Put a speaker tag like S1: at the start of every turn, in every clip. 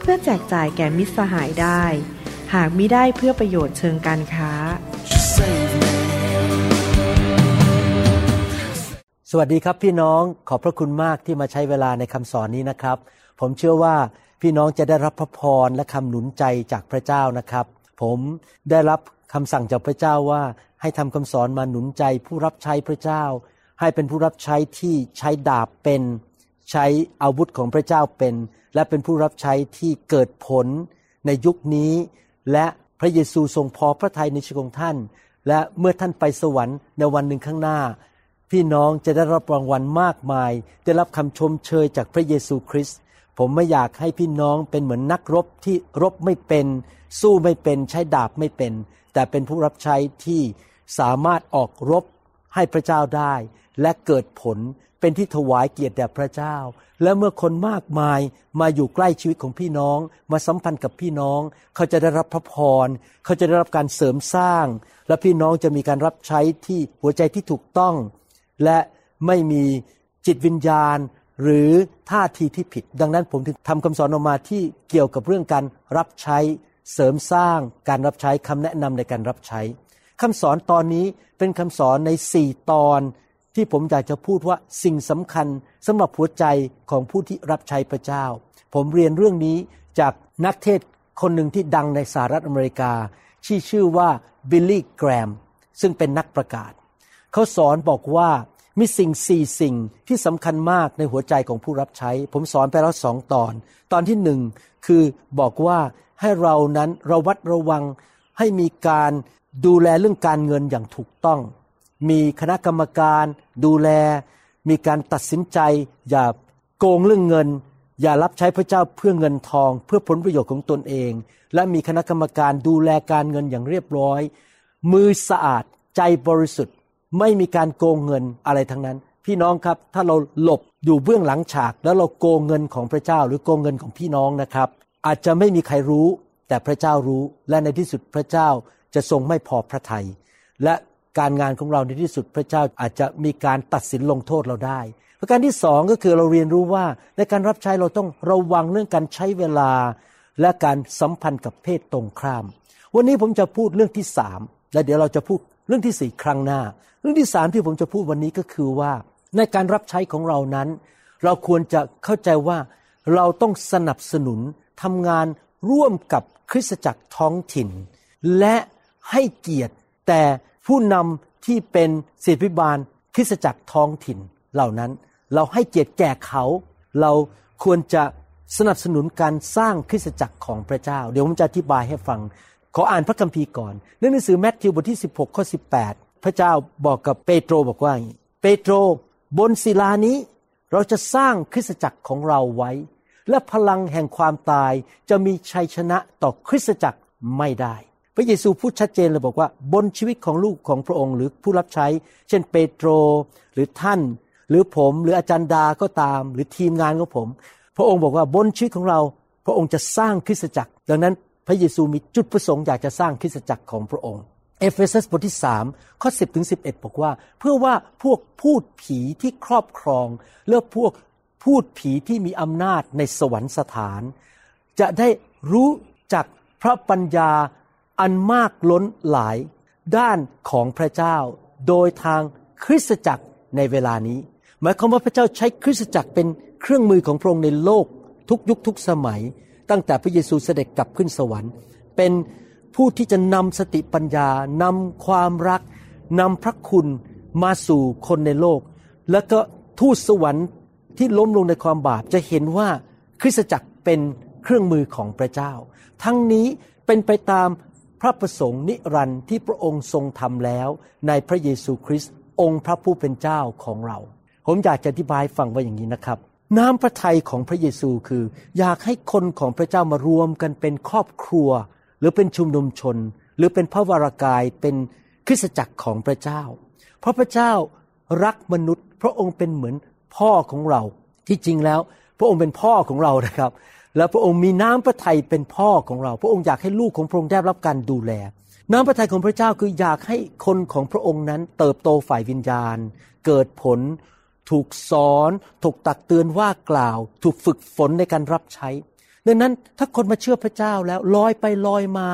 S1: เพื่อแจกจ่ายแก่มิตรสหายได้ หากมิได้เพื่อประโยชน์เชิงการค้า
S2: สวัสดีครับพี่น้องขอบพระคุณมากที่มาใช้เวลาในคำสอนนี้นะครับ ผมเชื่อว่าพี่น้องจะได้รับพระพรและคำหนุนใจจากพระเจ้านะครับ ผมได้รับคำสั่งจากพระเจ้าว่าให้ทำคำสอนมาหนุนใจผู้รับใช้พระเจ้า ให้เป็นผู้รับใช้ที่ใช้ดาบเป็น ใช้อาวุธของพระเจ้าเป็น และเป็นผู้รับใช้ที่เกิดผลในยุคนี้ และพระเยซูทรงพอพระทัยในชีวิตของท่าน และเมื่อท่านไปสวรรค์ในวันหนึ่งข้างหน้า พี่น้องจะได้รับรางวัลมากมาย ได้รับคำชมเชยจากพระเยซูคริสต์ผมไม่อยากให้พี่น้องเป็นเหมือนนักรบที่รบไม่เป็น สู้ไม่เป็นใช้ดาบไม่เป็น แต่เป็นผู้รับใช้ที่สามารถออกรบให้พระเจ้าได้ และเกิดผลเป็นที่ถวายเกียรติแด่พระเจ้า และเมื่อคนมากมายมาอยู่ใกล้ชีวิตของพี่น้อง มาสัมพันธ์กับพี่น้อง เขาจะได้รับพระพร เขาจะได้รับการเสริมสร้าง และพี่น้องจะมีการรับใช้ที่หัวใจที่ถูกต้อง และไม่มีจิตวิญญาณ หรือท่าทีที่ผิด ดังนั้นผมถึงทำคำสอนออกมาที่เกี่ยวกับเรื่องการรับใช้เสริมสร้างการรับใช้คำแนะนำในการรับใช้คำสอนตอนนี้เป็นคำสอนในสี่ตอน ที่ผมอยากจะพูดว่าสิ่งสำคัญสำหรับหัวใจของผู้ที่รับใช้พระเจ้า ผมเรียนเรื่องนี้จากนักเทศคนหนึ่งที่ดังในสหรัฐอเมริกาที่ชื่อว่าบิลลี่แกรมซึ่งเป็นนักประกาศ เขาสอนบอกว่ามีสิ่งสี่สิ่งที่สำคัญมากในหัวใจของผู้รับใช้ ผมสอนไปแล้วสองตอน ตอนที่หนึ่งคือบอกว่าให้เรานั้นระวัดระวังให้มีการดูแลเรื่องการเงินอย่างถูกต้อง มีคณะกรรมการดูแล มีการตัดสินใจ อย่าโกงเรื่องเงิน อย่ารับใช้พระเจ้าเพื่อเงินทอง เพื่อผลประโยชน์ของตนเอง และมีคณะกรรมการดูแลการเงินอย่างเรียบร้อย มือสะอาดใจบริสุทธิ์ ไม่มีการโกงเงินอะไรทั้งนั้น พี่น้องครับถ้าเราหลบอยู่เบื้องหลังฉาก แล้วเราโกงเงินของพระเจ้า หรือโกงเงินของพี่น้องนะครับ อาจจะไม่มีใครรู้ แต่พระเจ้ารู้และในที่สุดพระเจ้าจะทรงไม่พอพระทยัยและ การงานของเราในที่สุดพระเจ้าอาจจะมีการตัดสินลงโทษเราได้ ประการที่สองก็คือเราเรียนรู้ว่าในการรับใช้เราต้องระวังเรื่องการใช้เวลา และการสัมพันธ์กับเพศตรงข้าม วันนี้ผมจะพูดเรื่องที่สามและเดี๋ยวเราจะพูดเรื่องที่สี่ครั้งหน้า เรื่องที่สามที่ผมจะพูดวันนี้ก็คือว่า ในการรับใช้ของเรานั้น เราควรจะเข้าใจว่าเราต้องสนับสนุนทำงานร่วมกับคริสตจักรท้องถิ่น และให้เกียรติแต่ ผู้นำที่เป็นศิษย์พิบาลคริสตจักรท้องถิ่นเหล่านั้น เราให้เกียรติแก่เขา เราควรจะสนับสนุนการสร้างคริสตจักรของพระเจ้า เดี๋ยวผมจะอธิบายให้ฟัง ขออ่านพระคัมภีร์ก่อนในหนังสือแมทธิวบทที่ 16ข้อ18 พระเจ้าบอกกับเปโตรบอกว่า เปโตรบนศิลานี้เราจะสร้างคริสตจักรของเราไว้ และพลังแห่งความตายจะมีชัยชนะต่อคริสตจักรไม่ได้ ระเยซูพูดชัดเจนเลยบอกว่าบนชีวิตของลูกของพระองค์ หรือผู้รับใช้ เช่นเปโตรหรือท่าน หรือผมหรืออาจารย์ดาก็ตาม หรือทีมงานของผม พระองค์บอกว่าบนชีวิตของเรา พระองค์จะสร้างคริสตจักร ดังนั้นพระเยซูมีจุดประสงค์อยากจะสร้างคริสตจักรของพระองค์ เอเฟซัสบทที่สามข้อสิบถึงสิบเอ็ดบอกว่า เพื่อว่าพวกพูดผีที่ครอบครองและพวกพูดผีที่มีอำนาจในสวรรคสถาน จะได้รู้จักพระปัญญา อันมากล้นหลายด้านของพระเจ้า โดยทางคริสตจักรในเวลานี้ หมายความว่าพระเจ้าใช้คริสตจักรเป็นเครื่องมือของพระองค์ในโลกทุกยุคทุกสมัย ตั้งแต่พระเยซูเสด็จกลับขึ้นสวรรค์ เป็นผู้ที่จะนำสติปัญญานำความรักนำพระคุณมาสู่คนในโลก แล้วก็ทูตสวรรค์ที่ล้มลงในความบาปจะเห็นว่าคริสตจักรเป็นเครื่องมือของพระเจ้า ทั้งนี้เป็นไปตาม พระประสงค์นิรันดร์ที่พระองค์ทรงทำแล้วในพระเยซูคริสต์องค์พระผู้เป็นเจ้าของเรา ผมอยากจะอธิบายฟังว่าอย่างนี้นะครับ น้ำพระทัยของพระเยซูคือ อยากให้คนของพระเจ้ามารวมกันเป็นครอบครัว หรือเป็นชุมนุมชน หรือเป็นพระวรากายเป็นคริสตจักรของพระเจ้า เพราะพระเจ้ารักมนุษย์ พระองค์เป็นเหมือนพ่อของเรา ที่จริงแล้ว พระองค์เป็นพ่อของเรานะครับ แล้วพระองค์มีน้ำพระทัยเป็นพ่อของเรา พระองค์อยากให้ลูกของพระองค์ได้รับการดูแล น้ำพระทัยของพระเจ้าคืออยากให้คนของพระองค์นั้น เติบโตฝ่ายวิญญาณ เกิดผล ถูกสอน ถูกตักเตือนว่ากล่าว ถูกฝึกฝนในการรับใช้ ดังนั้นถ้าคนมาเชื่อพระเจ้าแล้วลอยไปลอยมา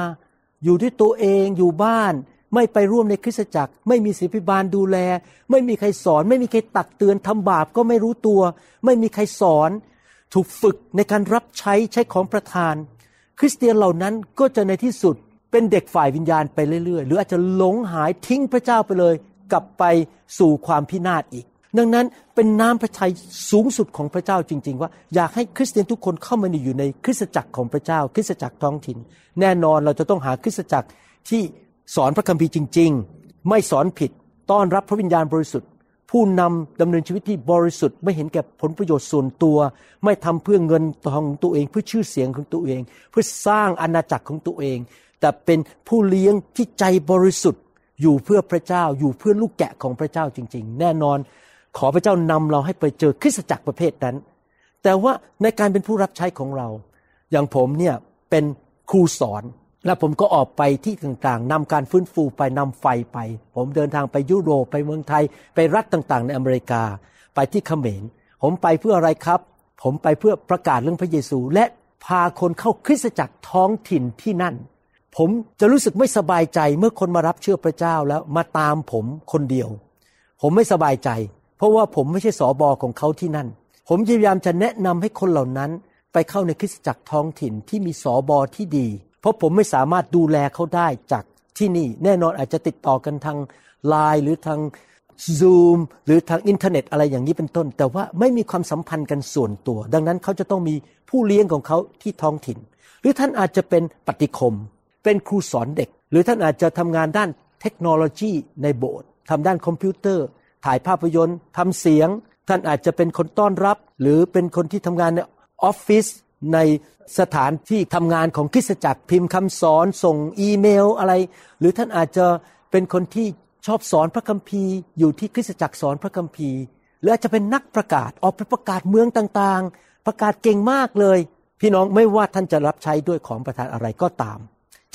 S2: อยู่ด้วยตัวเองอยู่บ้าน ไม่ไปร่วมในคริสตจักร ไม่มีศิบิบาลดูแล ไม่มีใครสอน ไม่มีใครตักเตือนทำบาปก็ไม่รู้ตัว ไม่มีใครสอน ถูกฝึกในการรับใช้ใช้ของประทาน คริสเตียนเหล่านั้นก็จะในที่สุดเป็นเด็กฝ่ายวิญญาณไปเรื่อยๆ หรืออาจจะหลงหายทิ้งพระเจ้าไปเลย กลับไปสู่ความพินาศอีก ดังนั้นเป็นน้ำพระทัยสูงสุดของพระเจ้าจริง ๆ ว่าอยากให้คริสเตียนทุกคนเข้ามาอยู่ในคริสตจักรของพระเจ้า คริสตจักรท้องถิ่น แน่นอนเราจะต้องหาคริสตจักรที่สอนพระคัมภีร์จริง ๆ ไม่สอนผิดต้อนรับพระวิญญาณบริสุทธิ์ ผู้นำดำเนินชีวิตที่บริสุทธิ์ไม่เห็นแก่ผลประโยชน์ส่วนตัว ไม่ทำเพื่อเงินทองตัวเอง เพื่อชื่อเสียงของตัวเอง เพื่อสร้างอาณาจักรของตัวเอง แต่เป็นผู้เลี้ยงที่ใจบริสุทธิ์อยู่เพื่อพระเจ้าอยู่เพื่อลูกแกะของพระเจ้าจริง ๆ แน่นอน ขอพระเจ้านำเราให้ไปเจอคริสตจักรประเภทนั้น แต่ว่าในการเป็นผู้รับใช้ของเรา อย่างผมเนี่ยเป็นครูสอน และผมก็ออกไปที่ต่างๆนำการฟื้นฟูไปนำไฟไป ผมเดินทางไปยุโรปไปเมืองไทย ไปรัฐต่างๆ ในอเมริกา ไปที่เขมรผมไปเพื่ออะไรครับ ผมไปเพื่อประกาศเรื่องพระเยซู และพาคนเข้าคริสตจักรท้องถิ่นที่นั่น ผมจะรู้สึกไม่สบายใจเมื่อคนมารับเชื่อพระเจ้าแล้วมาตามผมคนเดียว ผมไม่สบายใจ เพราะว่าผมไม่ใช่สอบอของเขาที่นั่น ผมพยายามจะแนะนำให้คนเหล่านั้น ไปเข้าในคริสตจักรท้องถิ่นที่มีสอบอที่ดี เพราะผมไม่สามารถดูแลเขาได้จากที่นี่ แน่นอนอาจจะติดต่อกันทางไลน์หรือทาง Zoom หรือทางอินเทอร์เน็ตอะไรอย่างนี้เป็นต้น แต่ว่าไม่มีความสัมพันธ์กันส่วนตัว ดังนั้นเขาจะต้องมีผู้เลี้ยงของเขาที่ท้องถิ่น หรือท่านอาจจะเป็นปฏิคม เป็นครูสอนเด็ก หรือท่านอาจจะทำงานด้านเทคโนโลยีในโบสถ์ทำด้านคอมพิวเตอร์ ถ่ายภาพยนตร์ทำเสียง ท่านอาจจะเป็นคนต้อนรับ หรือเป็นคนที่ทำงานในออฟฟิศ ในสถานที่ทำงานของคริสตจักรพิมพ์คำสอนส่งอีเมลอะไร หรือท่านอาจจะเป็นคนที่ชอบสอนพระคัมภีร์ อยู่ที่คริสตจักรสอนพระคัมภีร์ หรืออาจจะเป็นนักประกาศออกไปประกาศเมืองต่างๆ ประกาศเก่งมากเลย พี่น้องไม่ว่าท่านจะรับใช้ด้วยของประทานอะไรก็ตาม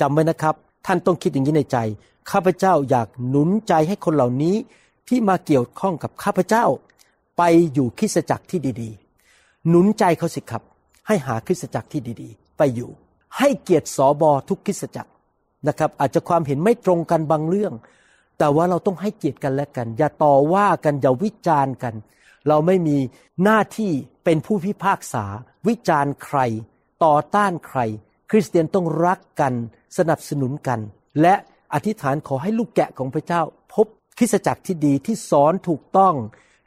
S2: จำไว้นะครับ ท่านต้องคิดอย่างนี้ในใจ ข้าพเจ้าอยากหนุนใจให้คนเหล่านี้ที่มาเกี่ยวข้องกับข้าพเจ้า ไปอยู่คริสตจักรที่ดี ๆ หนุนใจเขาสิครับ ให้หาคริสตจักรที่ดีๆ ไปอยู่ ให้เกียรติสอบอทุกคริสตจักรนะครับ อาจจะความเห็นไม่ตรงกันบางเรื่อง แต่ว่าเราต้องให้เกียรติกันและกัน อย่าต่อว่ากันอย่าวิจารณ์กัน เราไม่มีหน้าที่เป็นผู้พิพากษา วิจารณ์ใคร ต่อต้านใคร คริสเตียนต้องรักกัน สนับสนุนกัน และอธิษฐานขอให้ลูกแกะของพระเจ้า พบคริสตจักรที่ดีที่สอนถูกต้อง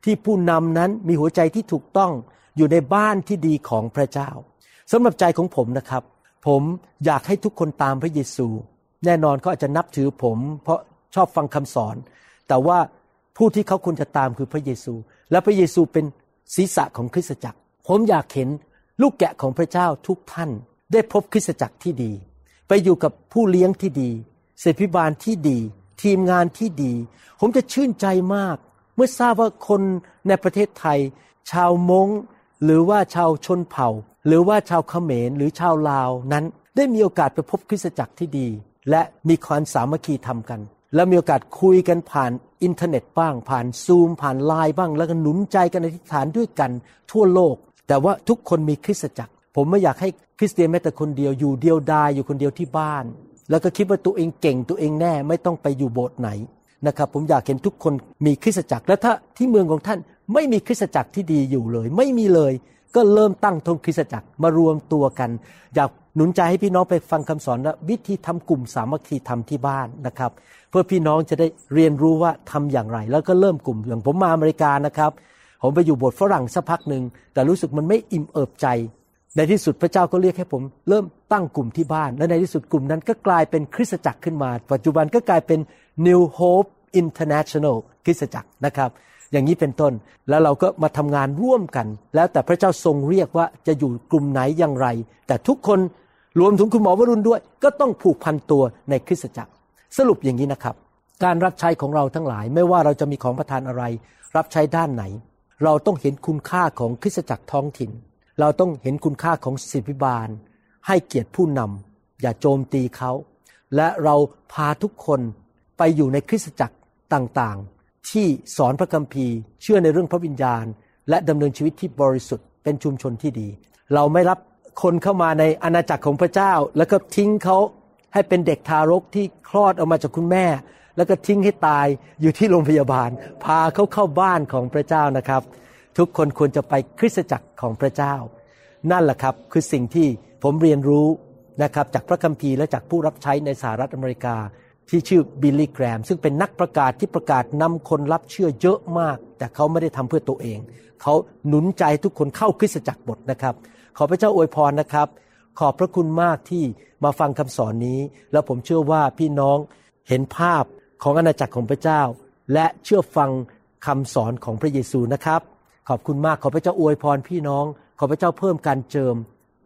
S2: ที่ผู้นำนั้นมีหัวใจที่ถูกต้อง อยู่ในบ้านที่ดีของพระเจ้าสำหรับใจของผมนะครับ ผมอยากให้ทุกคนตามพระเยซู แน่นอนเขาอาจจะนับถือผม เพราะชอบฟังคำสอน แต่ว่าผู้ที่เขาควรจะตามคือพระเยซู และพระเยซูเป็นศีรษะของคริสตจักร ผมอยากเห็นลูกแกะของพระเจ้าทุกท่าน ได้พบคริสตจักรที่ดี ไปอยู่กับผู้เลี้ยงที่ดีเสพิบาลที่ดี ทีมงานที่ดี ผมจะชื่นใจมาก เมื่อทราบว่าคนในประเทศไทย ชาวมง หรือว่าชาวชนเผ่า หรือว่าชาวเขมรหรือชาวลาวนั้น ได้มีโอกาสไปพบคริสตจักรที่ดี และมีความสามัคคีทำกัน และมีโอกาสคุยกันผ่านอินเทอร์เน็ตบ้าง ผ่านซูม ผ่านไลน์บ้าง แล้วก็หนุนใจกันอธิษฐานด้วยกันทั่วโลก แต่ว่าทุกคนมีคริสตจักร ผมไม่อยากให้คริสเตียนแม้แต่คนเดียวอยู่เดียวดายอยู่คนเดียวที่บ้าน แล้วก็คิดว่าตัวเองเก่งตัวเองแน่ไม่ต้องไปอยู่โบสถ์ไหนนะครับผมอยากเห็นทุกคนมีคริสตจักรและถ้าที่เมืองของท่าน ไม่มีคริสตจักรที่ดีอยู่เลย ไม่มีเลย ก็เริ่มตั้งทงคริสตจักรมารวมตัวกัน อยากหนุนใจให้พี่น้องไปฟังคำสอนและวิธีทำกลุ่มสามัคคีธรรมที่บ้านนะครับ เพื่อพี่น้องจะได้เรียนรู้ว่าทำอย่างไร แล้วก็เริ่มกลุ่มอย่างผมมาอเมริกานะครับ ผมไปอยู่บสถ์ฝรั่งสักพักหนึ่งแต่รู้สึกมันไม่อิ่มเอิบใจ ในที่สุดพระเจ้าก็เรียกให้ผม เริ่มตั้งกลุ่มที่บ้าน และในที่สุดกลุ่มนั้นก็กลายเป็นคริสตจักรขึ้นมา ปัจจุบันก็กลายเป็น New Hope International คริสตจักรนะครับ อย่างนี้เป็นต้น แล้วเราก็มาทำงานร่วมกัน แล้วแต่พระเจ้าทรงเรียกว่าจะอยู่กลุ่มไหนอย่างไร แต่ทุกคนรวมถึงคุณหมอวรุณด้วย ก็ต้องผูกพันตัวในคริสตจักร สรุปอย่างนี้นะครับ การรับใช้ของเราทั้งหลาย ไม่ว่าเราจะมีของประทานอะไร รับใช้ด้านไหน เราต้องเห็นคุณค่าของคริสตจักรท้องถิ่น เราต้องเห็นคุณค่าของศิบิบาล ให้เกียรติผู้นำอย่าโจมตีเขาและเราพาทุกคนไปอยู่ในคริสตจักรต่าง ที่สอนพระคัมภีร์ เชื่อในเรื่องพระวิญญาณ และดำเนินชีวิตที่บริสุทธิ์เป็นชุมชนที่ดี เราไม่รับคนเข้ามาในอาณาจักรของพระเจ้า แล้วก็ทิ้งเขาให้เป็นเด็กทารกที่คลอดออกมาจากคุณแม่ แล้วก็ทิ้งให้ตายอยู่ที่โรงพยาบาล พาเขาเข้าบ้านของพระเจ้านะครับ ทุกคนควรจะไปคริสตจักรของพระเจ้า นั่นแหละครับคือสิ่งที่ผมเรียนรู้นะครับจากพระคัมภีร์และจากผู้รับใช้ในสหรัฐอเมริกา ที่ชื่อบิลลี่แกรม ซึ่งเป็นนักประกาศที่ประกาศนำคนรับเชื่อเยอะมาก แต่เขาไม่ได้ทำเพื่อตัวเอง เขาหนุนใจทุกคนเข้าคริสตจักรหมดนะครับ ขอพระเจ้าอวยพรนะครับ ขอบพระคุณมากที่มาฟังคำสอนนี้ แล้วผมเชื่อว่าพี่น้องเห็นภาพของอาณาจักรของพระเจ้า และเชื่อฟังคำสอนของพระเยซูนะครับ ขอบคุณมากขอพระเจ้าอวยพรพี่น้อง ขอพระเจ้าเพิ่มการเจิม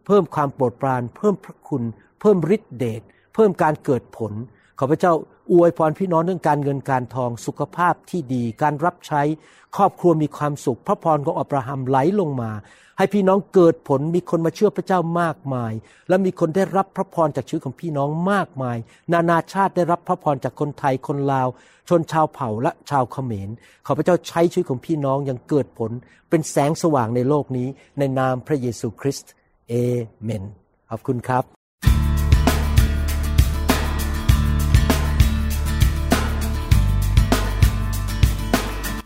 S2: เพิ่มความโปรดปราน เพิ่มพระคุณ เพิ่มฤทธิเดชเพิ่มการเกิดผล ขอพระเจ้าอวยพรพี่น้องเรื่องการเงินการทองสุขภาพที่ดี การรับใช้ครอบครัวมีความสุข พระพรของอับราฮัมไหลลงมา ให้พี่น้องเกิดผลมีคนมาเชื่อพระเจ้ามากมาย และมีคนได้รับพระพรจากชีวิตของพี่น้องมากมาย นานาชาติได้รับพระพรจากคนไทยคนลาว ชนชาวเผ่าและชาวเขมร ขอพระเจ้าใช้ชีวิตของพี่น้องยังเกิดผล เป็นแสงสว่างในโลกนี้ในนามพระเยซูคริสต์เอเมนขอบคุณครับ